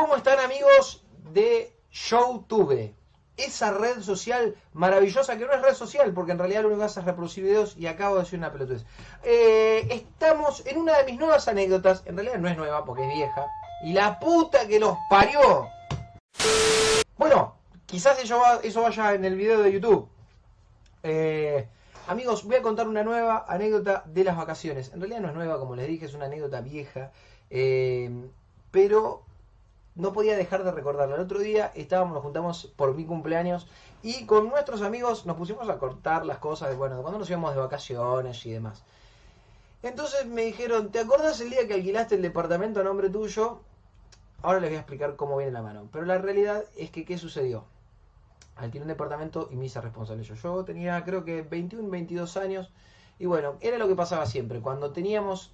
¿Cómo están amigos de YouTube? Esa red social maravillosa que no es red social, porque en realidad lo único que hace es reproducir videos y acabo de decir una pelotudez. Eh, estamos en una de mis nuevas anécdotas, en realidad no es nueva porque es vieja, y la puta que los parió. Bueno, quizás eso, eso vaya en el video de YouTube. Eh, amigos, voy a contar una nueva anécdota de las vacaciones. En realidad no es nueva, como les dije, es una anécdota vieja. Eh, pero no podía dejar de recordarla. El otro día estábamos, nos juntamos por mi cumpleaños y con nuestros amigos nos pusimos a cortar las cosas de, bueno, cuando nos íbamos de vacaciones y demás. Entonces me dijeron, ¿te acordás el día que alquilaste el departamento a nombre tuyo? Ahora les voy a explicar cómo viene la mano. Pero la realidad es que, ¿qué sucedió? Alquilé un departamento y me hice responsable yo. Yo tenía creo que 21, 22 años y bueno, era lo que pasaba siempre. Cuando teníamos,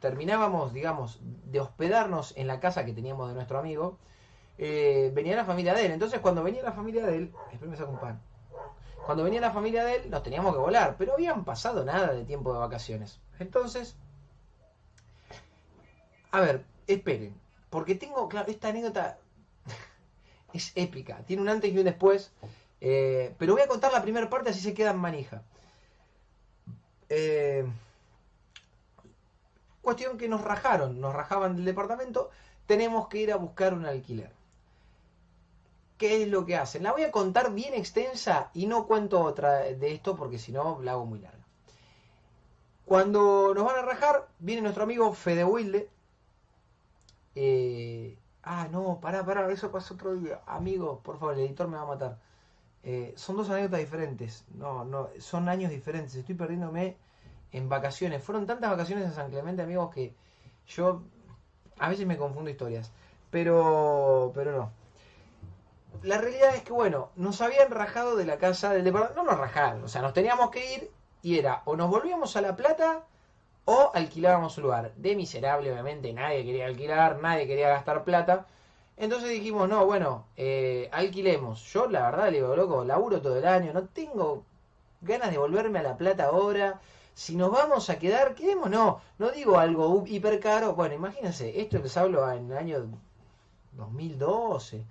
terminábamos, digamos, de hospedarnos en la casa que teníamos de nuestro amigo, eh, venía la familia de él. Entonces, cuando venía la familia de él, espérame saco un pan. Cuando venía la familia de él, nos teníamos que volar, pero habían pasado nada de tiempo de vacaciones. Entonces, a ver, esperen, porque tengo, claro, esta anécdota es épica, tiene un antes y un después, eh, pero voy a contar la primera parte así se queda en manija. Eh, cuestión que nos rajaron, nos rajaban del departamento, tenemos que ir a buscar un alquiler. ¿Qué es lo que hacen? La voy a contar bien extensa y no cuento otra de esto porque si no la hago muy larga. Cuando nos van a rajar, viene nuestro amigo Fede Wilde. Eh, ah, no, pará, pará, eso pasó otro día. Amigo, por favor, el editor me va a matar. Eh, son dos anécdotas diferentes. No, no, son años diferentes. Estoy perdiéndome en vacaciones. Fueron tantas vacaciones en San Clemente, amigos, que yo a veces me confundo historias. Pero, pero no. La realidad es que, bueno, nos habían rajado de la casa del departamento. No nos rajaron, o sea, nos teníamos que ir y era o nos volvíamos a La Plata o alquilábamos un lugar. De miserable, obviamente, nadie quería alquilar, nadie quería gastar plata. Entonces dijimos, no, bueno, eh, alquilemos. Yo, la verdad, le digo, loco, laburo todo el año, no tengo ganas de volverme a La Plata ahora. Si nos vamos a quedar, quedemos, no. No digo algo hiper caro. Bueno, imagínense, esto les hablo en el año 2012.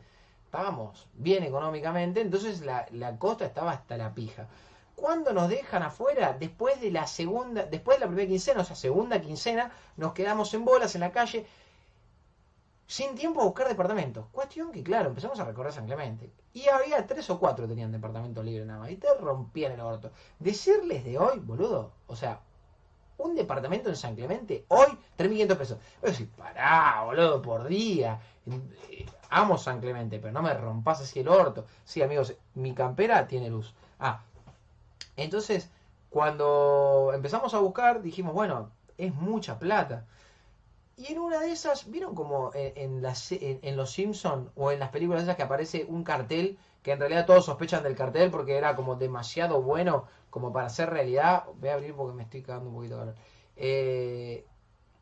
Estábamos bien económicamente, entonces la, la costa estaba hasta la pija. ¿Cuándo nos dejan afuera? Después de la segunda, después de la primera quincena, o sea, segunda quincena, nos quedamos en bolas en la calle sin tiempo a buscar departamentos. Cuestión que, claro, empezamos a recorrer San Clemente. Y había tres o cuatro tenían departamento libre nada más. Y te rompían el orto. Decirles de hoy, boludo, o sea, un departamento en San Clemente, hoy, 3.500 pesos. Voy a decir, pará, boludo, por día. Eh, amo San Clemente, pero no me rompas así el orto. Sí, amigos, mi campera tiene luz. Ah, entonces, cuando empezamos a buscar, dijimos, bueno, es mucha plata. Y en una de esas, ¿vieron como en, Los Simpsons o en las películas esas que aparece un cartel que en realidad todos sospechan del cartel porque era como demasiado bueno como para ser realidad? Voy a abrir porque me estoy quedando un poquito calor. Eh,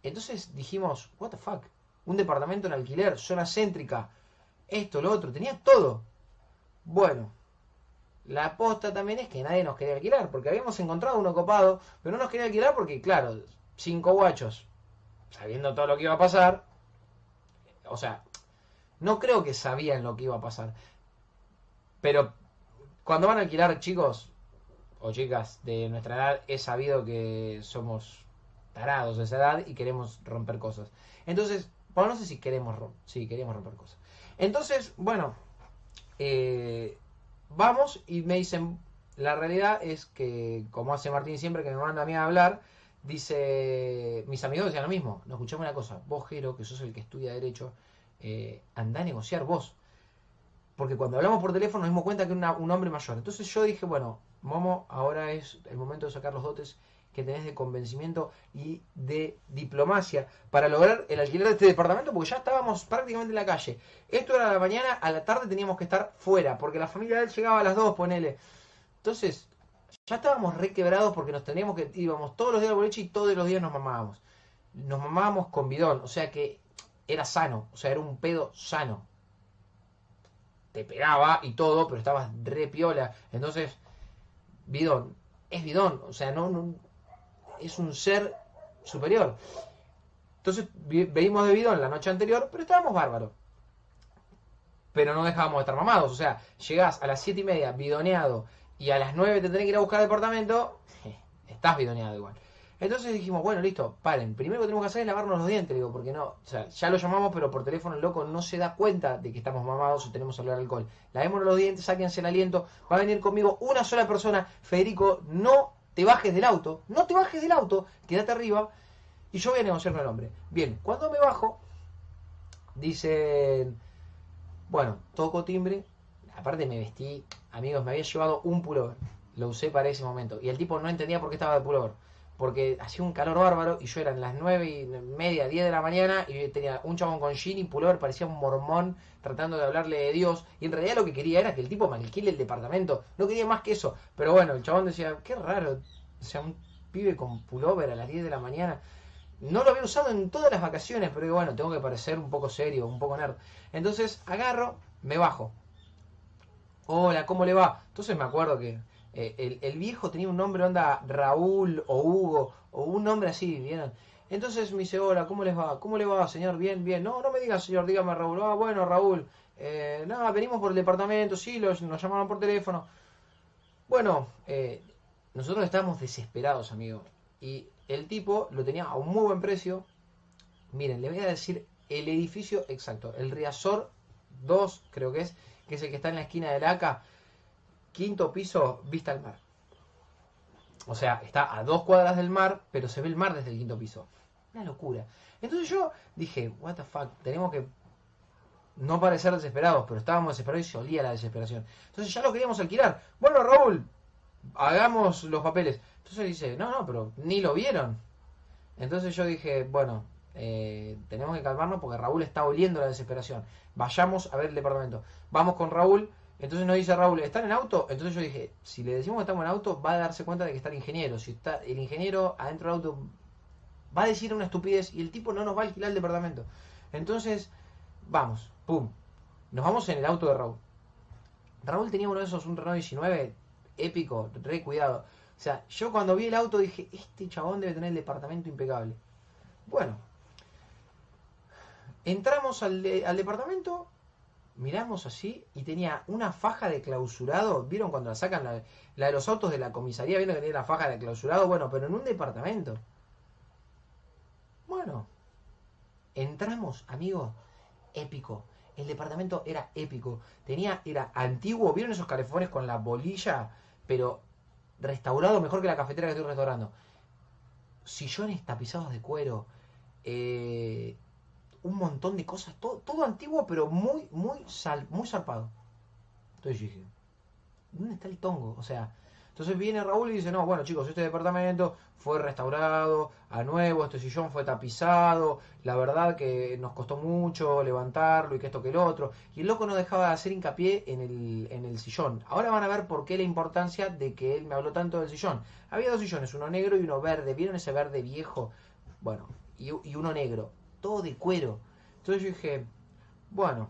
entonces dijimos, what the fuck, un departamento en alquiler, zona céntrica, esto, lo otro, tenía todo. Bueno, la aposta también es que nadie nos quería alquilar, porque habíamos encontrado uno copado, pero no nos quería alquilar porque, claro, cinco guachos sabiendo todo lo que iba a pasar, o sea, no creo que sabían lo que iba a pasar. Pero cuando van a alquilar chicos o chicas de nuestra edad, es sabido que somos tarados de esa edad y queremos romper cosas. Entonces, bueno, no sé si queremos, romper cosas. Entonces, bueno, eh, vamos y me dicen, la realidad es que, como hace Martín siempre que me manda a mí a hablar, Dice, mis amigos decían lo mismo, no escuchame una cosa, vos Jero, que sos el que estudia derecho, eh, anda a negociar vos. Porque cuando hablamos por teléfono nos dimos cuenta que era un hombre mayor. Entonces yo dije, bueno, Momo, ahora es el momento de sacar los dotes que tenés de convencimiento y de diplomacia para lograr el alquiler de este departamento, porque ya estábamos prácticamente en la calle. Esto era la mañana, a la tarde teníamos que estar fuera, porque la familia de él llegaba a las dos, ponele. Entonces, ya estábamos requebrados porque nos teníamos que íbamos todos los días al boliche y todos los días nos mamábamos. Nos mamábamos con bidón, o sea que era sano, o sea, era un pedo sano. Te pegaba y todo, pero estabas re piola. Entonces, bidón, es bidón, o sea, no, es un ser superior. Entonces, veímos de bidón la noche anterior, pero estábamos bárbaros. pero no dejábamos de estar mamados. O sea, llegás a las 7 y media bidoneado y a las 9 te tenés que ir a buscar el departamento, estás bidoneado igual. Entonces dijimos, bueno, listo, paren. Primero que tenemos que hacer es lavarnos los dientes, digo, porque no, o sea, ya lo llamamos, pero por teléfono el loco no se da cuenta de que estamos mamados o tenemos hablar alcohol. Lavémonos los dientes, sáquense el aliento. Va a venir conmigo una sola persona. Federico, no te bajes del auto, no te bajes del auto, quédate arriba y yo voy a negociar el hombre. Bien, cuando me bajo, dicen, bueno, toco timbre, aparte me vestí, amigos, me había llevado un pullover, lo usé para ese momento, y el tipo no entendía por qué estaba de pullover. Porque hacía un calor bárbaro y yo eran las nueve y media, 10 de la mañana y tenía un chabón con jean y pullover, parecía un mormón tratando de hablarle de Dios. Y en realidad lo que quería era que el tipo me alquile el departamento, no quería más que eso, pero bueno, el chabón decía, qué raro, o sea, un pibe con pullover a las 10 de la mañana, no lo había usado en todas las vacaciones, pero bueno, tengo que parecer un poco serio, un poco nerd. Entonces agarro, me bajo. Hola, ¿cómo le va? Entonces me acuerdo que eh, el, viejo tenía un nombre, onda Raúl o Hugo, o un nombre así, ¿vieron? Entonces me dice, hola, ¿cómo les va? ¿Cómo le va, señor? Bien, bien. No, no me diga, señor, dígame Raúl. Ah, bueno, Raúl. Eh, nada, venimos por el departamento, sí, los, nos llamaron por teléfono. Bueno, eh, nosotros estábamos desesperados, amigo. Y el tipo lo tenía a un muy buen precio. Miren, le voy a decir el edificio exacto. El Riazor 2, creo que es, que es el que está en la esquina de la ACA quinto piso, vista al mar. O sea, está a dos cuadras del mar, pero se ve el mar desde el quinto piso. Una locura. Entonces yo dije, what the fuck, tenemos que no parecer desesperados, pero estábamos desesperados y se olía la desesperación. Entonces ya lo queríamos alquilar. Bueno, Raúl, hagamos los papeles. Entonces dice, no, no, pero ni lo vieron. Entonces yo dije, bueno, eh, tenemos que calmarnos porque Raúl está oliendo la desesperación. Vayamos a ver el departamento. Vamos con Raúl entonces nos dice Raúl, ¿están en auto? Entonces yo dije, si le decimos que estamos en auto, va a darse cuenta de que está el ingeniero. Si está el ingeniero adentro del auto, va a decir una estupidez y el tipo no nos va a alquilar el departamento. Entonces, vamos, pum. Nos vamos en el auto de Raúl. Raúl tenía uno de esos, un Renault 19 épico, re cuidado. O sea, yo cuando vi el auto dije, este chabón debe tener el departamento impecable. Bueno, entramos al, departamento miramos así y tenía una faja de clausurado. ¿Vieron cuando la sacan la, de los autos de la comisaría? ¿Vieron que tenía la faja de clausurado? Bueno, pero en un departamento. Bueno, entramos, amigos, épico. El departamento era épico. Tenía, era antiguo. ¿Vieron esos calefones con la bolilla? Pero restaurado mejor que la cafetera que estoy restaurando. Sillones tapizados de cuero. Eh, un montón de cosas, todo, todo antiguo, pero muy, muy, sal, muy zarpado. Entonces yo dije, ¿dónde está el tongo? O sea, entonces viene Raúl y dice, no, bueno chicos, este departamento fue restaurado a nuevo, este sillón fue tapizado, la verdad que nos costó mucho levantarlo y que esto que el otro. Y el loco no dejaba de hacer hincapié en el, en el sillón. Ahora van a ver por qué la importancia de que él me habló tanto del sillón. Había dos sillones, uno negro y uno verde. ¿Vieron ese verde viejo? Bueno, y, y uno negro todo de cuero. Entonces yo dije, bueno,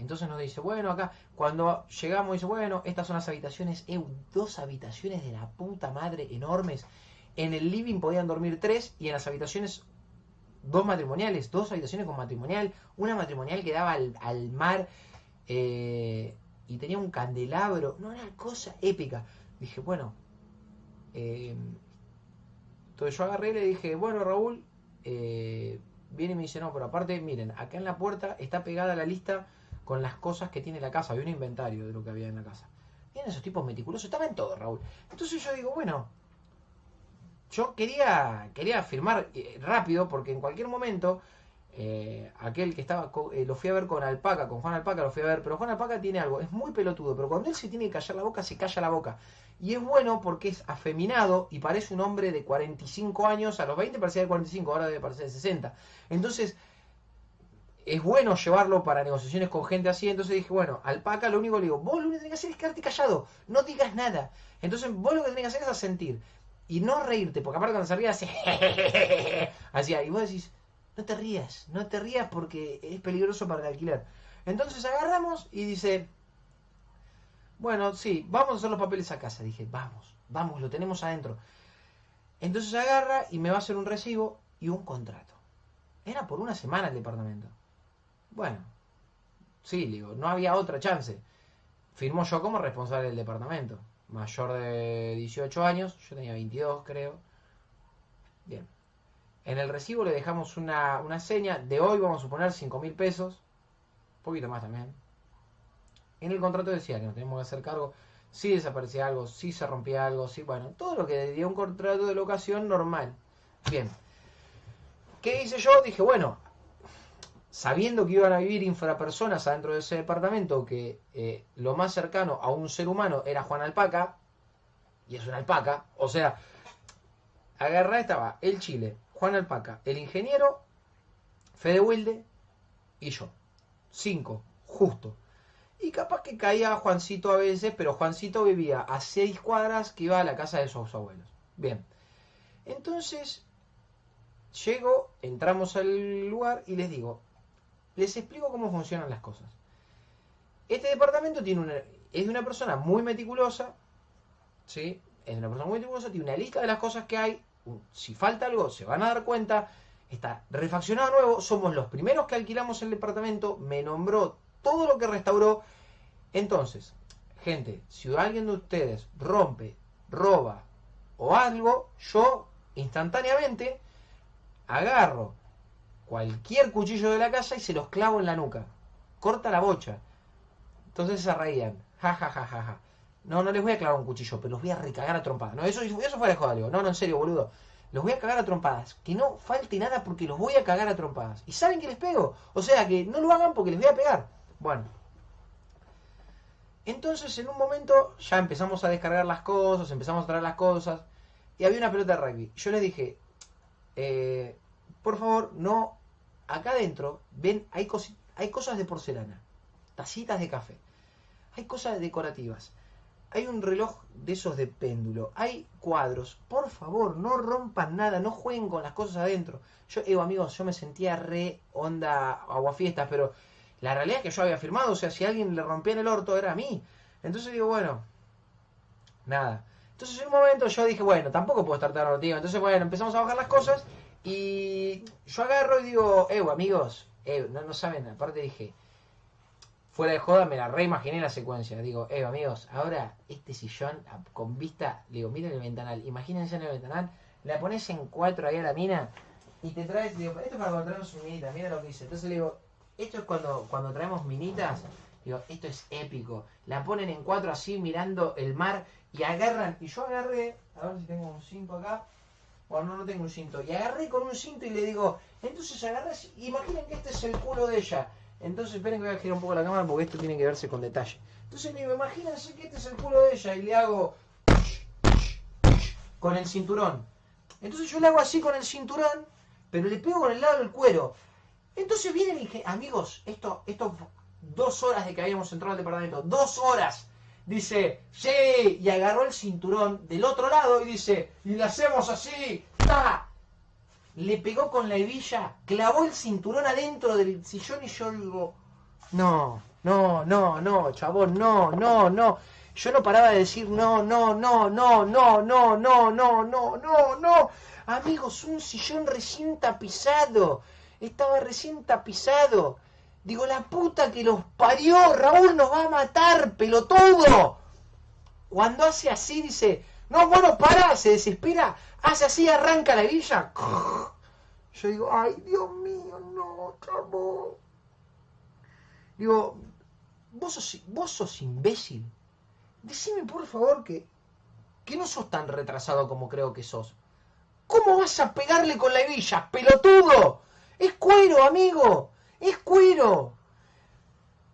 entonces nos dice, bueno, acá, cuando llegamos, dice, bueno, estas son las habitaciones, dos habitaciones de la puta madre enormes. En el living podían dormir tres y en las habitaciones dos matrimoniales, dos habitaciones con matrimonial, una matrimonial que daba al, mar eh, y tenía un candelabro, no, una cosa épica. Dije, bueno, eh, entonces yo agarré y le dije, bueno, Raúl, eh, viene y me dice, no, pero aparte, miren, acá en la puerta está pegada la lista con las cosas que tiene la casa. Había un inventario de lo que había en la casa. Vienen esos tipos meticulosos, estaba en todo, Raúl. Entonces yo digo, bueno, yo quería, quería firmar eh, rápido porque en cualquier momento eh, aquel que estaba, eh, lo fui a ver con Alpaca, con Juan Alpaca lo fui a ver, pero Juan Alpaca tiene algo, es muy pelotudo, pero cuando él se tiene que callar la boca, se calla la boca. Y es bueno porque es afeminado y parece un hombre de 45 años, a los 20 parecía de 45, ahora debe parecer de 60. Entonces, es bueno llevarlo para negociaciones con gente así, entonces dije, bueno, Alpaca lo único que le digo, vos lo único que tenés que hacer es quedarte callado, no digas nada. Entonces, vos lo que tenés que hacer es sentir y no reírte, porque aparte cuando se ríe así, así, y vos decís, no te rías, no te rías porque es peligroso para el alquiler. Entonces agarramos y dice, bueno, sí, vamos a hacer los papeles a casa. Dije, vamos, vamos, lo tenemos adentro. Entonces agarra y me va a hacer un recibo y un contrato. Era por una semana el departamento. Bueno, Sí, digo, no había otra chance. Firmó yo como responsable del departamento. Mayor de 18 años, yo tenía 22 creo. Bien. En el recibo le dejamos una, una seña de hoy, vamos a suponer 5 mil pesos. Un poquito más también. En el contrato decía que nos tenemos que hacer cargo si desaparecía algo, si se rompía algo, si, bueno, todo lo que dio un contrato de locación normal. Bien. ¿Qué hice yo? Dije, bueno, sabiendo que iban a vivir infrapersonas adentro de ese departamento, que eh, lo más cercano a un ser humano era Juan Alpaca, y es una alpaca, o sea, agarrá estaba el Chile, Juan Alpaca, el ingeniero, Fede Wilde y yo. Cinco, justo. Y capaz que caía Juancito a veces, pero Juancito vivía a seis cuadras que iba a la casa de sus abuelos. Bien. Entonces, llego, entramos al lugar y les digo, les explico cómo funcionan las cosas. Este departamento tiene una, es de una persona muy meticulosa, ¿sí? Es una persona muy meticulosa, tiene una lista de las cosas que hay. Si falta algo, se van a dar cuenta. Está refaccionado nuevo. Somos los primeros que alquilamos el departamento. Me nombró todo lo que restauró. Entonces, gente, si alguien de ustedes rompe, roba o algo, yo instantáneamente agarro cualquier cuchillo de la casa y se los clavo en la nuca. Corta la bocha. Entonces se reían. Ja, ja, ja, ja, ja. No, no les voy a clavar un cuchillo, pero los voy a recagar a trompadas. No, eso, eso fue de joda, No, no, en serio, boludo. Los voy a cagar a trompadas. Que no falte nada porque los voy a cagar a trompadas. ¿Y saben que les pego? O sea, que no lo hagan porque les voy a pegar. Bueno. Entonces en un momento ya empezamos a descargar las cosas, empezamos a traer las cosas. Y había una pelota de rugby. Yo les dije, eh, por favor, no, acá adentro, ven, hay, hay cosas de porcelana, tacitas de café, hay cosas decorativas, hay un reloj de esos de péndulo, hay cuadros, por favor, no rompan nada, no jueguen con las cosas adentro. Yo, Evo, amigos, yo me sentía re onda aguafiestas, pero la realidad es que yo había firmado, o sea, si alguien le rompía en el orto era a mí. Entonces digo, bueno, nada. Entonces en un momento yo dije, bueno, tampoco puedo estar tan ortigo. Entonces, bueno, empezamos a bajar las cosas y yo agarro y digo, eh, amigos, eh, no, no saben, aparte dije, fuera de joda me la reimaginé la secuencia. Digo, eh, amigos, ahora este sillón con vista, le digo, miren el ventanal, imagínense en el ventanal, la pones en cuatro ahí a la mina y te traes, digo, esto es para cuando traemos minita, mira lo que hice. Entonces le digo, esto es cuando, cuando traemos minitas, digo, esto es épico. La ponen en cuatro así mirando el mar y agarran, y yo agarré, a ver si tengo un cinto acá, bueno, no, tengo un cinto, y agarré con un cinto y le digo, entonces agarras, imaginen que este es el culo de ella. Entonces esperen que voy a girar un poco la cámara porque esto tiene que verse con detalle. Entonces le digo, imagínense que este es el culo de ella y le hago con el cinturón. Entonces yo le hago así con el cinturón, pero le pego con el lado del cuero. Entonces viene y dije, amigos, esto, esto, dos horas de que habíamos entrado al departamento, dos horas. Dice, sí, y agarró el cinturón del otro lado y dice, y le hacemos así, ¡ta! Le pegó con la hebilla, clavó el cinturón adentro del sillón y yo digo, no, no, no, no, chabón, no, no, no. Yo no paraba de decir no, no, no, no, no, no, no, no, no, no, no. Amigos, un sillón recién tapizado estaba recién tapizado. Digo, la puta que los parió, Raúl nos va a matar, pelotudo. Cuando hace así, dice, no, bueno, para, se desespera, hace así, arranca la villa. Yo digo, ay, Dios mío, no, chavo. Digo, vos sos, vos sos imbécil. Decime, por favor, que, que no sos tan retrasado como creo que sos. ¿Cómo vas a pegarle con la hebilla, pelotudo? Es cuero, amigo. Es cuero.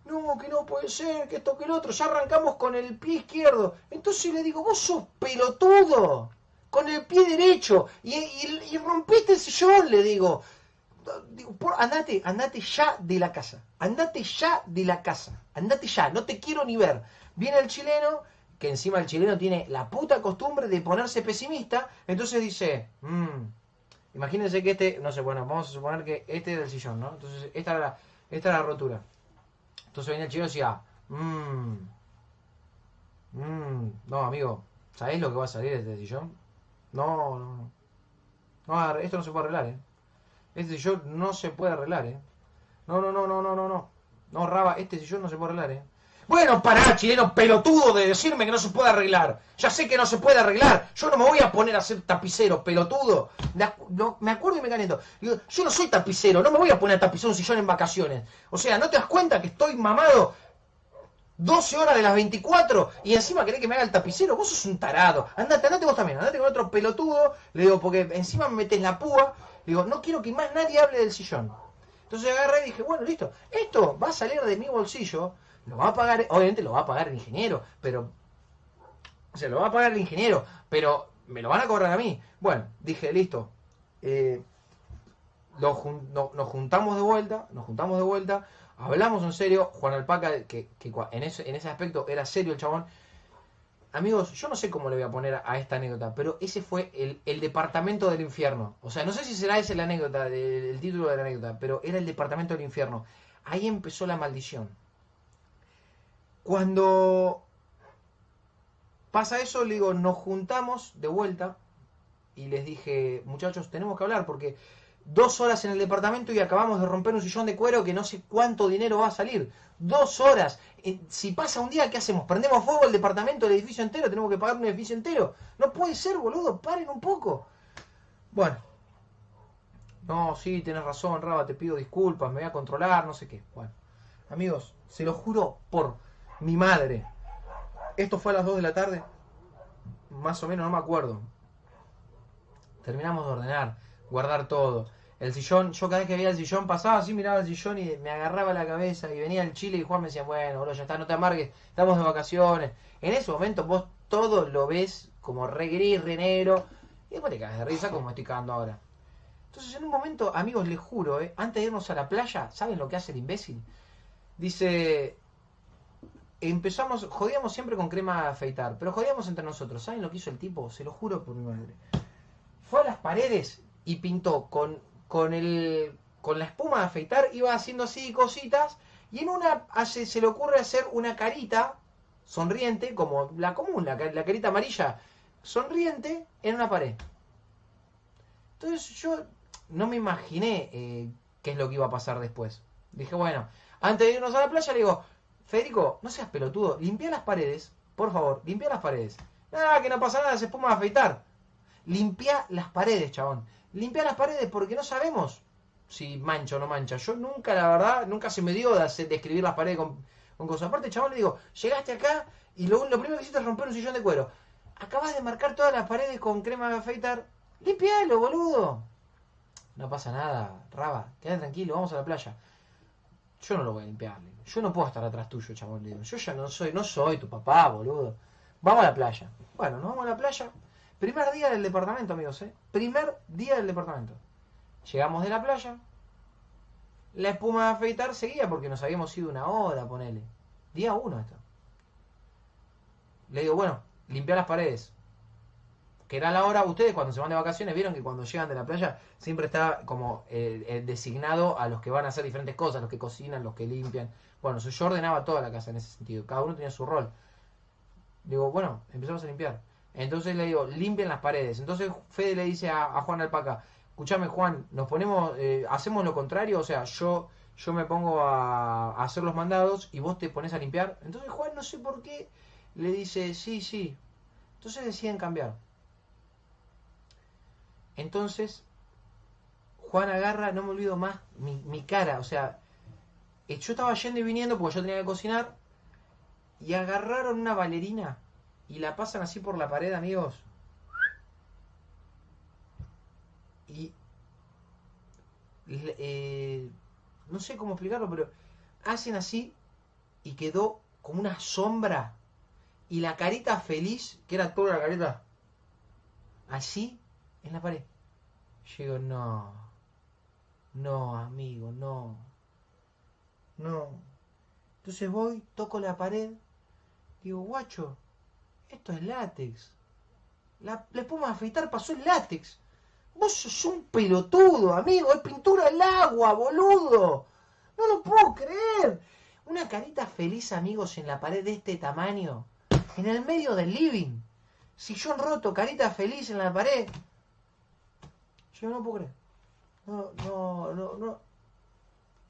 No, que no puede ser, que esto que el otro. Ya arrancamos con el pie izquierdo. Entonces le digo, vos sos pelotudo. Con el pie derecho. Y, y, rompiste el sillón, le digo. andate, andate ya de la casa. Andate ya de la casa. Andate ya, no te quiero ni ver. Viene el chileno, que encima el chileno tiene la puta costumbre de ponerse pesimista. Entonces dice, mmm, Imagínense que este, no sé, bueno, vamos a suponer que este es el sillón, ¿no? Entonces, esta era esta la rotura. Entonces venía el chico y decía, mmm, mmm, no, amigo, ¿sabés lo que va a salir de este sillón? No, no, no. No, esto no se puede arreglar, ¿eh? Este sillón no se puede arreglar, ¿eh? No, no, no, no, no, no, no. No, Raba, este sillón no se puede arreglar, ¿eh? Bueno, pará, chileno pelotudo, de decirme que no se puede arreglar. Ya sé que no se puede arreglar. Yo no me voy a poner a ser tapicero, pelotudo. me acuerdo y me caliento. Yo no soy tapicero, no me voy a poner a tapizar un sillón en vacaciones. O sea, ¿no te das cuenta que estoy mamado 12 horas de las 24 y encima querés que me haga el tapicero? Vos sos un tarado. Andate, andate vos también, andate con otro pelotudo. Le digo, porque encima me metes la púa. Le digo, no quiero que más nadie hable del sillón. Entonces agarré y dije, bueno, listo, esto va a salir de mi bolsillo lo va a pagar, obviamente lo va a pagar el ingeniero, pero. O sea, lo va a pagar el ingeniero, pero me lo van a cobrar a mí. Bueno, dije, listo. Eh, nos juntamos de vuelta, nos juntamos de vuelta, hablamos en serio. Juan Alpaca, que, en, ese, en ese aspecto era serio el chabón. Amigos, yo no sé cómo le voy a poner a esta anécdota, pero ese fue el, el departamento del infierno. O sea, no sé si será ese la anécdota, el título de la anécdota, pero era el departamento del infierno. Ahí empezó la maldición. Cuando pasa eso, le digo, nos juntamos de vuelta y les dije, muchachos, tenemos que hablar porque dos horas en el departamento y acabamos de romper un sillón de cuero que no sé cuánto dinero va a salir. Dos horas. Eh, si pasa un día, ¿qué hacemos? ¿Prendemos fuego el departamento, el edificio entero? ¿Tenemos que pagar un edificio entero? No puede ser, boludo. Paren un poco. Bueno. No, sí, tienes razón, Raba, te pido disculpas, me voy a controlar, no sé qué. Bueno. Amigos, se lo juro por mi madre. Esto fue a las 2 de la tarde. Más o menos, no me acuerdo. Terminamos de ordenar, guardar todo. El sillón, yo cada vez que veía el sillón pasaba así, miraba el sillón y me agarraba la cabeza y venía el chile y Juan me decía, bueno, bro, ya está, no te amargues, estamos de vacaciones. En ese momento vos todo lo ves como re gris, re negro, y después te caes de risa como estoy cagando ahora. Entonces en un momento, amigos, les juro, eh, antes de irnos a la playa, ¿saben lo que hace el imbécil? Dice, empezamos, jodíamos siempre con crema a afeitar, pero jodíamos entre nosotros. ¿Saben lo que hizo el tipo? Se lo juro por mi madre. Fue a las paredes y pintó con, con, el, con la espuma de afeitar, iba haciendo así cositas, y en una se le ocurre hacer una carita sonriente, como la común, la, carita amarilla, sonriente en una pared. Entonces yo no me imaginé eh, qué es lo que iba a pasar después. Dije, bueno, antes de irnos a la playa, le digo, Federico, no seas pelotudo, limpia las paredes, por favor, limpia las paredes. Nada, que no pasa nada, se espuma a afeitar. Limpia las paredes, chabón. Limpia las paredes porque no sabemos si mancha o no mancha. Yo nunca, la verdad, nunca se me dio de, escribir las paredes con, cosas. Aparte, chabón, le digo, llegaste acá y lo, primero que hiciste es romper un sillón de cuero. Acabas de marcar todas las paredes con crema de afeitar. Limpialo, boludo. No pasa nada, Raba, quédate tranquilo, vamos a la playa. Yo no lo voy a limpiar. Yo no puedo estar atrás tuyo, chabón. yo ya no soy, no soy tu papá, boludo. Vamos a la playa. Bueno, nos vamos a la playa. Primer día del departamento, amigos, ¿eh? Primer día del departamento. Llegamos de la playa. La espuma de afeitar seguía porque nos habíamos ido una hora, ponele. Día uno esto. Le digo, bueno, limpiar las paredes que era la hora, ustedes cuando se van de vacaciones vieron que cuando llegan de la playa siempre está como eh, eh, designado a los que van a hacer diferentes cosas, los que cocinan, los que limpian. Bueno, yo ordenaba toda la casa en ese sentido, cada uno tenía su rol. Digo, bueno, empezamos a limpiar. Entonces le digo, limpien las paredes. Entonces Fede le dice a, Juan Alpaca, escúchame Juan, nos ponemos, eh, hacemos lo contrario, o sea, yo, yo me pongo a, a hacer los mandados y vos te pones a limpiar. Entonces Juan, no sé por qué, le dice, sí, sí. Entonces deciden cambiar. Entonces, Juan agarra, no me olvido más, mi, cara, o sea, eh, yo estaba yendo y viniendo porque yo tenía que cocinar y agarraron una bailarina y la pasan así por la pared, amigos. Y eh, no sé cómo explicarlo, pero hacen así y quedó como una sombra y la carita feliz, que era toda la carita, así en la pared. Yo digo, no, no, amigo, no, no. Entonces voy, toco la pared, digo, guacho, esto es látex. La, la espuma afeitar pasó el látex. Vos sos un pelotudo, amigo, es pintura al agua, boludo. No lo puedo creer. Una carita feliz, amigos, en la pared de este tamaño. En el medio del living. Sillón roto, carita feliz en la pared. Yo no puedo creer. No, no, no, no.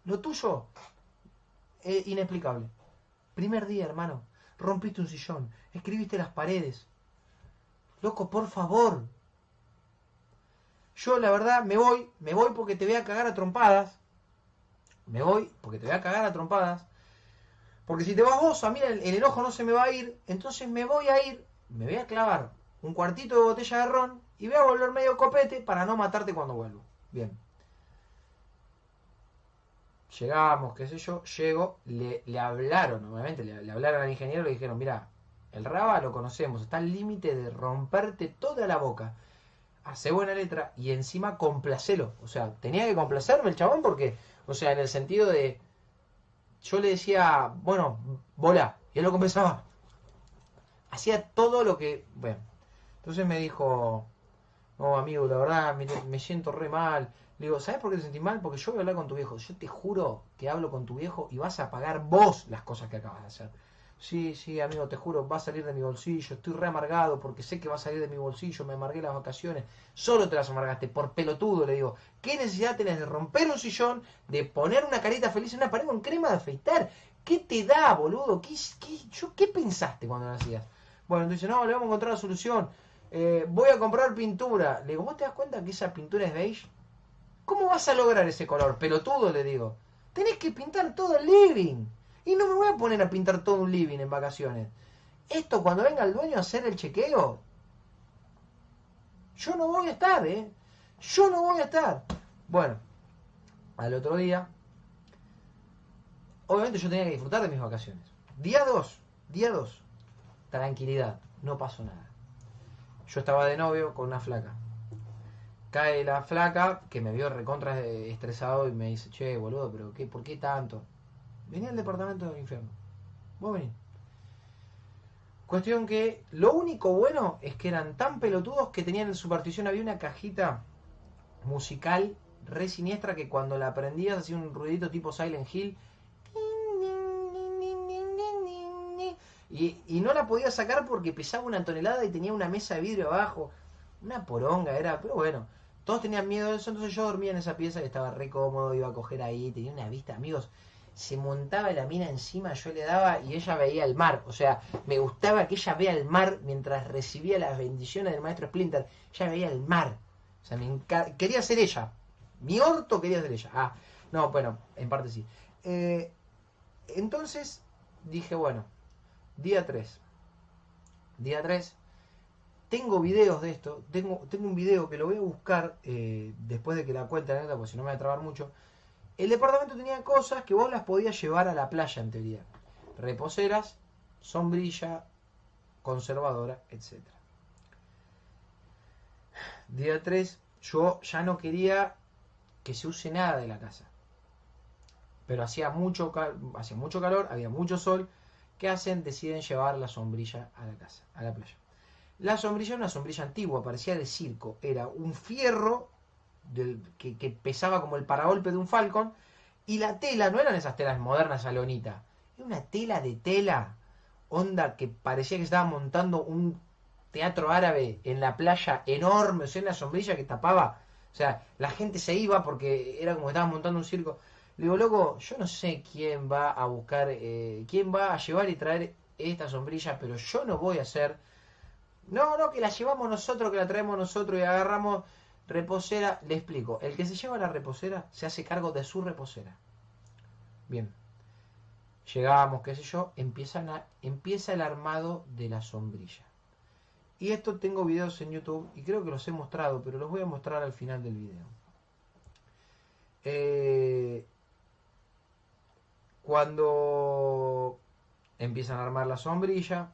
Lo tuyo eh, inexplicable. Primer día, hermano, rompiste un sillón, escribiste las paredes. Loco, por favor. Yo la verdad me voy, me voy porque te voy a cagar a trompadas. Me voy porque te voy a cagar a trompadas. Porque si te vas vos, a mí el, el enojo no se me va a ir. Entonces me voy a ir, me voy a clavar un cuartito de botella de ron y voy a volver medio copete para no matarte cuando vuelvo. Bien. Llegamos, qué sé yo, llego, le, le hablaron, obviamente, le, hablaron al ingeniero le dijeron, mira, el Raba lo conocemos, está al límite de romperte toda la boca. Hace buena letra y encima complacelo. O sea, tenía que complacerme el chabón porque, o sea, en el sentido de, yo le decía, bueno, bola, y él lo compensaba. Hacía todo lo que, bueno. Entonces me dijo, no, amigo, la verdad, me, siento re mal. Le digo, ¿sabes por qué te sentís mal? Porque yo voy a hablar con tu viejo. Yo te juro que hablo con tu viejo y vas a pagar vos las cosas que acabas de hacer. Sí, sí, amigo, te juro, va a salir de mi bolsillo. Estoy re amargado porque sé que va a salir de mi bolsillo. Me amargué las vacaciones. Solo te las amargaste por pelotudo, le digo. ¿Qué necesidad tenés de romper un sillón, de poner una carita feliz en una pared con crema de afeitar? ¿Qué te da, boludo? ¿Qué, qué, yo, ¿qué pensaste cuando lo hacías? Bueno, entonces, no, le vamos a encontrar la solución. Eh, voy a comprar pintura. Le digo, ¿vos te das cuenta que esa pintura es beige? ¿Cómo vas a lograr ese color? Pelotudo, le digo. Tenés que pintar todo el living. Y no me voy a poner a pintar todo un living en vacaciones. Esto cuando venga el dueño a hacer el chequeo, yo no voy a estar, ¿eh? Yo no voy a estar. Bueno, al otro día, obviamente yo tenía que disfrutar de mis vacaciones. Día 2, día 2, tranquilidad, no pasó nada. Yo estaba de novio con una flaca. Cae la flaca, que me vio recontra estresado y me dice, che, boludo, pero qué, ¿por qué tanto? Vení al departamento del infierno. Vos vení. Cuestión que lo único bueno es que eran tan pelotudos que tenían en su partición había una cajita musical re siniestra que cuando la prendías hacía un ruidito tipo Silent Hill. Y, y no la podía sacar porque pesaba una tonelada y tenía una mesa de vidrio abajo. Una poronga era, pero bueno. Todos tenían miedo de eso, entonces yo dormía en esa pieza y estaba re cómodo, iba a coger ahí, tenía una vista, amigos. Se montaba la mina encima, yo le daba y ella veía el mar. O sea, me gustaba que ella vea el mar mientras recibía las bendiciones del maestro Splinter. Ella veía el mar. O sea, me quería ser ella. Mi orto quería ser ella. Ah, no, bueno, en parte sí. Eh, entonces dije, bueno, día 3. Día 3 tengo videos de esto, tengo, tengo un video que lo voy a buscar eh, después de que la cuente la neta, porque si no me voy a trabar mucho. El departamento tenía cosas que vos las podías llevar a la playa en teoría. Reposeras, sombrilla, conservadora, etc. Día 3, yo ya no quería que se use nada de la casa. Pero hacía mucho, hacía mucho calor, había mucho sol. ¿Qué hacen? Deciden llevar la sombrilla a la casa, a la playa. La sombrilla era una sombrilla antigua, parecía de circo. Era un fierro que, pesaba como el paragolpe de un falcon. Y la tela, no eran esas telas modernas, salonita. Era una tela de tela, onda que parecía que estaba montando un teatro árabe en la playa enorme, o sea, una sombrilla que tapaba. O sea, la gente se iba porque era como que estaban montando un circo. Le digo, loco, yo no sé quién va a buscar, eh, quién va a llevar y traer esta sombrilla, pero yo no voy a hacer no, no, que la llevamos nosotros, que la traemos nosotros y agarramos reposera. Le explico, el que se lleva la reposera se hace cargo de su reposera. Bien. Llegamos, qué sé yo, empiezan empieza el armado de la sombrilla. Y esto tengo videos en YouTube y creo que los he mostrado, pero los voy a mostrar al final del video. Eh, cuando empiezan a armar la sombrilla,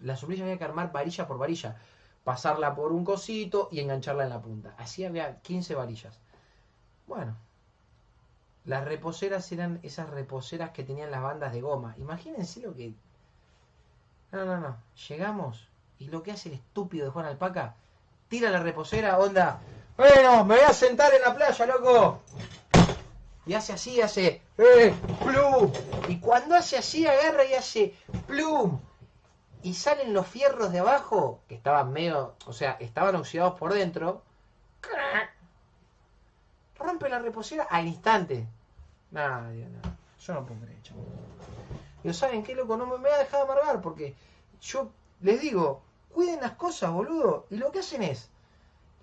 la sombrilla había que armar varilla por varilla, pasarla por un cosito y engancharla en la punta. Así había 15 varillas. Bueno, las reposeras eran esas reposeras que tenían las bandas de goma. Imagínense lo que... No, no, no. Llegamos y lo que hace el estúpido de Juan Alpaca, tira la reposera, onda... Bueno, me voy a sentar en la playa, loco. Y hace así, hace... ¡Eh! ¡Plum! Y cuando hace así, agarra y hace... ¡Plum! y salen los fierros de abajo, que estaban medio, o sea, estaban oxidados por dentro, rompe la reposera al instante. Nadie, no, yo no puedo creer, Digo, ¿saben qué, loco? No me, me voy a dejar amargar porque yo les digo, cuiden las cosas, boludo. Y lo que hacen es,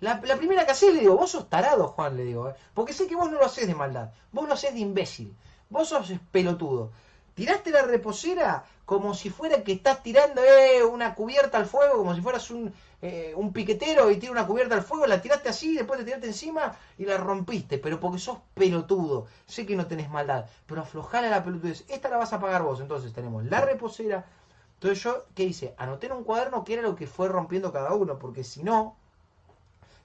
la, primera que haces le digo, vos sos tarado, Juan, le digo, ¿eh? porque sé que vos no lo haces de maldad, vos lo haces de imbécil, vos sos pelotudo. Tiraste la reposera como si fuera que estás tirando eh, una cubierta al fuego, como si fueras un, eh, un piquetero y tira una cubierta al fuego, la tiraste así, después te tiraste encima y la rompiste, pero porque sos pelotudo. Sé que no tenés maldad, pero aflojale a la pelotudez. Esta la vas a pagar vos. Entonces tenemos la reposera. Entonces yo, ¿qué hice? Anoté en un cuaderno qué era lo que fue rompiendo cada uno, porque si no,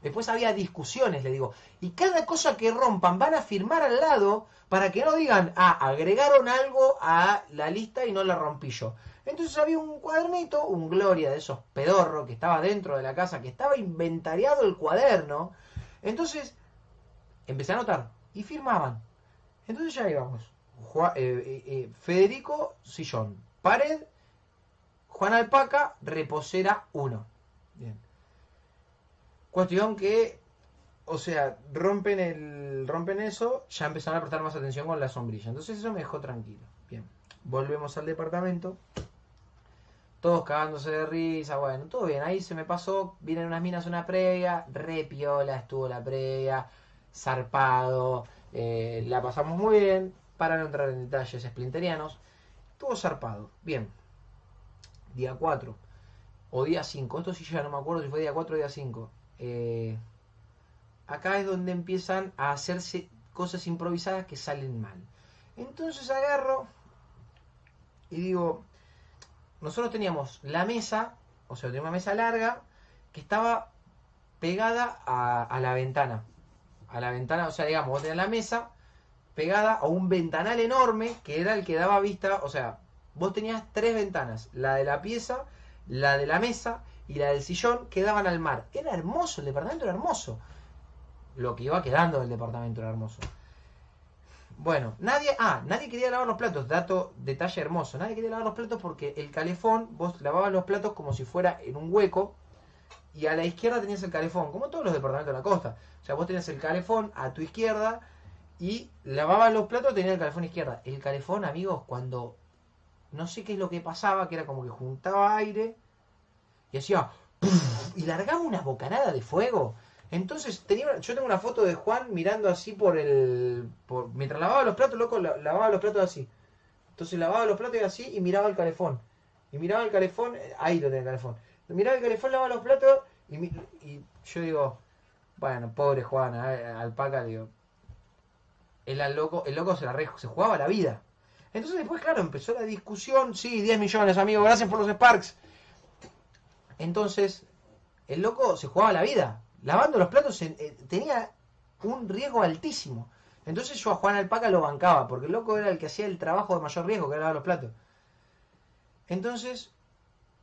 Después había discusiones, le digo. Y cada cosa que rompan van a firmar al lado para que no digan, ah, agregaron algo a la lista y no la rompí yo. Entonces había un cuadernito, un Gloria de esos pedorros que estaba dentro de la casa, que estaba inventariado el cuaderno. Entonces empecé a anotar y firmaban. Entonces ya íbamos. Eh, eh, eh, Federico Sillón. Pared. Juan Alpaca, reposera 1. Bien. Cuestión que, o sea, rompen el rompen eso, ya empezaron a prestar más atención con la sombrilla. Entonces eso me dejó tranquilo. Bien, volvemos al departamento. Todos cagándose de risa, bueno, todo bien. Ahí se me pasó, vienen unas minas una previa, re piola, estuvo la previa, zarpado, eh, la pasamos muy bien, para no entrar en detalles splinterianos. Estuvo zarpado, bien. Día 4 o día 5, esto sí ya no me acuerdo si fue día 4 o día 5 eh, acá es donde empiezan a hacerse cosas improvisadas que salen mal. Entonces agarro y digo, nosotros teníamos la mesa, o sea, teníamos una mesa larga que estaba pegada a, la ventana. A la ventana, o sea, digamos, vos tenías la mesa pegada a un ventanal enorme que era el que daba vista, o sea, vos tenías tres ventanas, la de la pieza, la de la mesa y la del sillón quedaban al mar. Era hermoso, el departamento era hermoso. Lo que iba quedando del departamento era hermoso. Bueno, nadie, ah, nadie quería lavar los platos, dato, detalle hermoso, nadie quería lavar los platos porque el calefón, vos lavabas los platos como si fuera en un hueco y a la izquierda tenías el calefón, como todos los departamentos de la costa. O sea, vos tenías el calefón a tu izquierda y lavabas los platos, tenías el calefón a izquierda. El calefón, amigos, cuando no sé qué es lo que pasaba, que era como que juntaba aire y hacía y largaba una bocanada de fuego. Entonces tenía, yo tengo una foto de Juan mirando así por el, mientras lavaba los platos, loco, lavaba los platos así. Entonces lavaba los platos así y miraba el calefón. Y miraba el calefón, ahí lo tenía el calefón. Miraba el calefón, lavaba los platos y, y yo digo, bueno, pobre Juan, alpaca, digo, el loco, el loco se la se jugaba la vida. Entonces después, claro, empezó la discusión, sí, 10 millones, amigo, gracias por los Sparks. Entonces, el loco se jugaba la vida. Lavando los platos eh, tenía un riesgo altísimo. Entonces yo a Juan Alpaca lo bancaba, porque el loco era el que hacía el trabajo de mayor riesgo, que era lavar los platos. Entonces,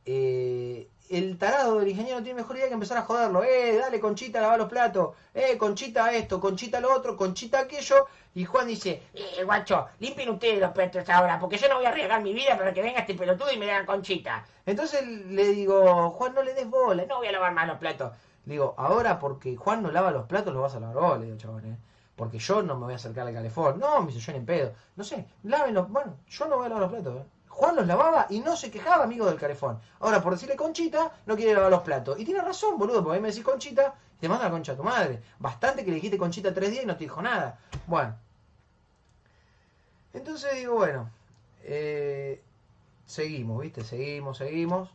eh, el tarado del ingeniero tiene mejor idea que empezar a joderlo. Eh, dale, Conchita, lava los platos. Eh, Conchita esto, Conchita lo otro, Conchita aquello. Y Juan dice, eh, guacho, limpien ustedes los platos ahora, porque yo no voy a arriesgar mi vida para que venga este pelotudo y me den Conchita. Entonces le digo, Juan, no le des bola, no voy a lavar más los platos. Le digo, ahora porque Juan no lava los platos, lo vas a lavar vos, le digo, chabón, eh. Porque yo no me voy a acercar al calefón. No, me dice, yo ni en pedo. No sé, lávenlos. Bueno, yo no voy a lavar los platos, eh. Juan los lavaba y no se quejaba, amigo del calefón. Ahora, por decirle Conchita, no quiere lavar los platos. Y tiene razón, boludo, porque a mí me decís Conchita, te manda la concha a tu madre. Bastante que le dijiste Conchita tres días y no te dijo nada. Bueno. Entonces digo, bueno, eh, seguimos, ¿viste? Seguimos, seguimos.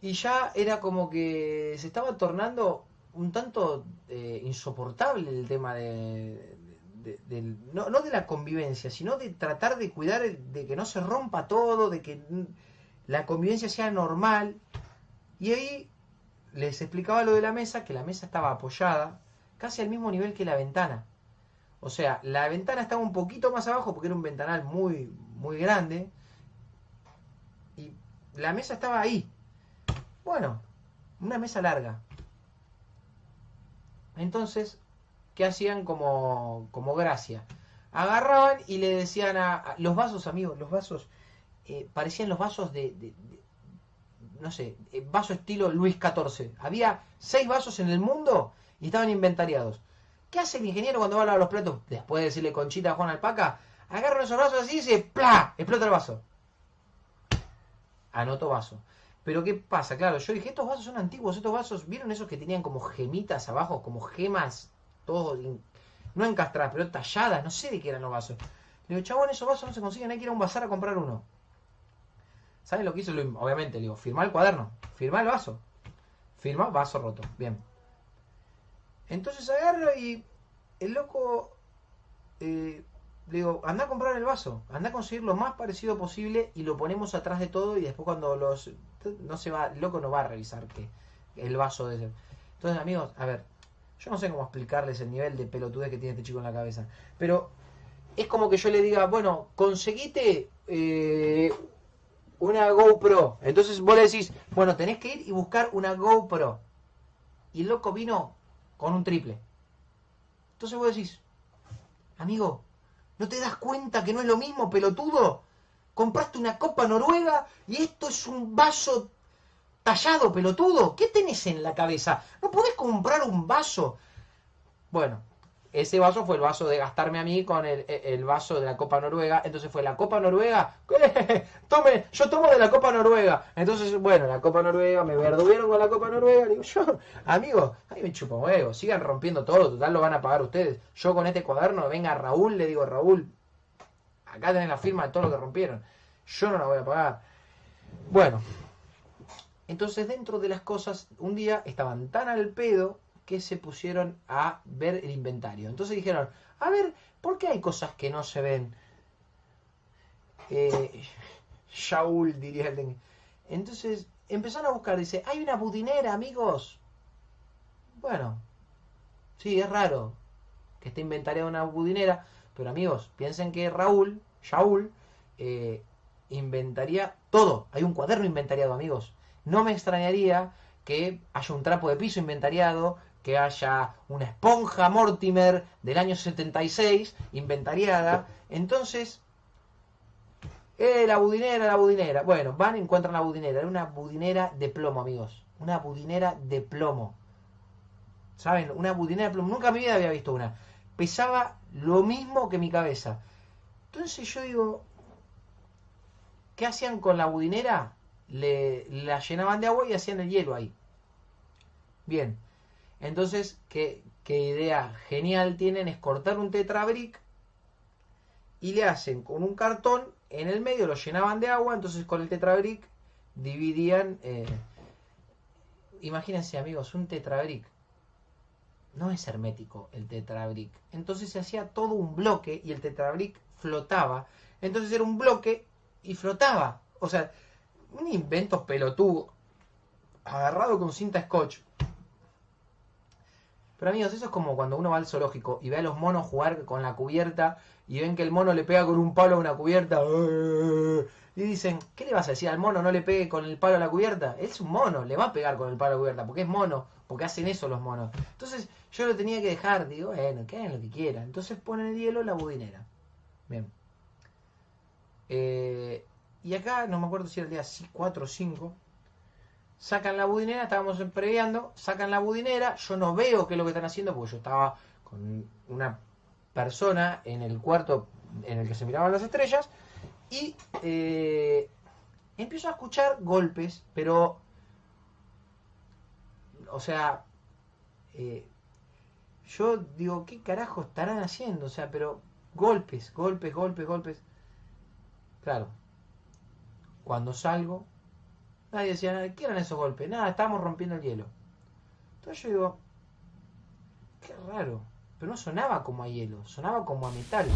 Y ya era como que se estaba tornando un tanto eh, insoportable el tema de, no, no, de la convivencia, sino de tratar de cuidar de que no se rompa todo, de que la convivencia sea normal. Y ahí les explicaba lo de la mesa, que la mesa estaba apoyada casi al mismo nivel que la ventana. O sea, la ventana estaba un poquito más abajo porque era un ventanal muy, muy grande. Y la mesa estaba ahí. Bueno, una mesa larga. Entonces, que hacían como, como gracia. Agarraban y le decían a, los vasos, amigos, los vasos, eh, parecían los vasos de, no sé, eh, vaso estilo Luis XIV. Había seis vasos en el mundo y estaban inventariados. ¿Qué hace el ingeniero cuando va a lavar los platos? Después de decirle conchita a Juan Alpaca, Agarro esos vasos así y dice, ¡plá! Explota el vaso. Anoto vaso. Pero ¿qué pasa? Claro, yo dije, estos vasos son antiguos, estos vasos, ¿vieron esos que tenían como gemitas abajo, como gemas, todo, no encastradas, pero talladas, no sé de qué eran los vasos. Le digo, chabón, esos vasos no se consiguen, hay que ir a un bazar a comprar uno. ¿Saben lo que hizo? Obviamente, le digo, firma el cuaderno, firma el vaso. Firma, vaso roto. Bien. Entonces agarro y el loco eh, le digo, anda a comprar el vaso, anda a conseguir lo más parecido posible y lo ponemos atrás de todo y después cuando los... No se va, el loco no va a revisar que el vaso de... Entonces amigos, a ver, yo no sé cómo explicarles el nivel de pelotudez que tiene este chico en la cabeza, pero es como que yo le diga, bueno, conseguite eh, una GoPro. Entonces vos le decís, bueno, tenés que ir y buscar una GoPro. Y el loco vino con un triple. Entonces vos decís, amigo, ¿no te das cuenta que no es lo mismo, pelotudo? Compraste una copa noruega y esto es un vaso tallado, pelotudo. ¿Qué tenés en la cabeza? ¿No podés comprar un vaso? Bueno, ese vaso fue el vaso de gastarme a mí con el, vaso de la Copa Noruega. Entonces fue la Copa Noruega. Tome, yo tomo de la Copa Noruega. Entonces, bueno, la Copa Noruega, me verduvieron con la Copa Noruega. Digo, yo, amigo, ahí me chupo huevo. Sigan rompiendo todo, total lo van a pagar ustedes. Yo con este cuaderno, venga Raúl, le digo, Raúl, acá tenés la firma de todo lo que rompieron. Yo no la voy a pagar. Bueno, entonces dentro de las cosas, un día estaban tan al pedo que se pusieron a ver el inventario. Entonces dijeron, a ver, ¿por qué hay cosas que no se ven? Eh, Shaul, diría el Entonces empezaron a buscar, dice, hay una budinera, amigos. Bueno, sí, es raro que esté inventariada una budinera, pero amigos, piensen que Raúl, Shaul, eh, inventaría todo. Hay un cuaderno inventariado, amigos. No me extrañaría que haya un trapo de piso inventariado, que haya una esponja Mortimer del año 76 inventariada. Entonces, eh, la budinera, la budinera. Bueno, van y encuentran la budinera. Era una budinera de plomo, amigos. Una budinera de plomo. ¿Saben? Una budinera de plomo. Nunca en mi vida había visto una. Pesaba lo mismo que mi cabeza. Entonces yo digo, ¿qué hacían con la budinera? Le, la llenaban de agua y hacían el hielo ahí. Bien, entonces, ¿qué, idea genial tienen? Es cortar un tetrabric y le hacen con un cartón en el medio, lo llenaban de agua, entonces con el tetrabric dividían... Eh, imagínense amigos, un tetrabric. No es hermético el tetrabric. Entonces se hacía todo un bloque y el tetrabric flotaba. Entonces era un bloque y flotaba. O sea, un invento pelotudo agarrado con cinta scotch pero amigos, eso es como cuando uno va al zoológico y ve a los monos jugar con la cubierta y ven que el mono le pega con un palo a una cubierta. Y dicen, ¿qué le vas a decir al mono? No le pegue con el palo a la cubierta. Es un mono, le va a pegar con el palo a la cubierta, porque es mono, porque hacen eso los monos. Entonces yo lo tenía que dejar, digo, bueno, que lo que quieran. Entonces ponen el hielo la budinera. Bien. Eh, y acá, no me acuerdo si era el día 4 o 5, sacan la budinera, estábamos previando, sacan la budinera, yo no veo qué es lo que están haciendo porque yo estaba con una persona en el cuarto en el que se miraban las estrellas y eh, empiezo a escuchar golpes, pero, o sea, eh, yo digo, ¿qué carajo estarán haciendo? O sea, pero golpes, golpes, golpes, golpes. Claro, cuando salgo Nadie decía nada. ¿Qué eran esos golpes? Nada, estábamos rompiendo el hielo. Entonces yo digo, qué raro. Pero no sonaba como a hielo, sonaba como a metal.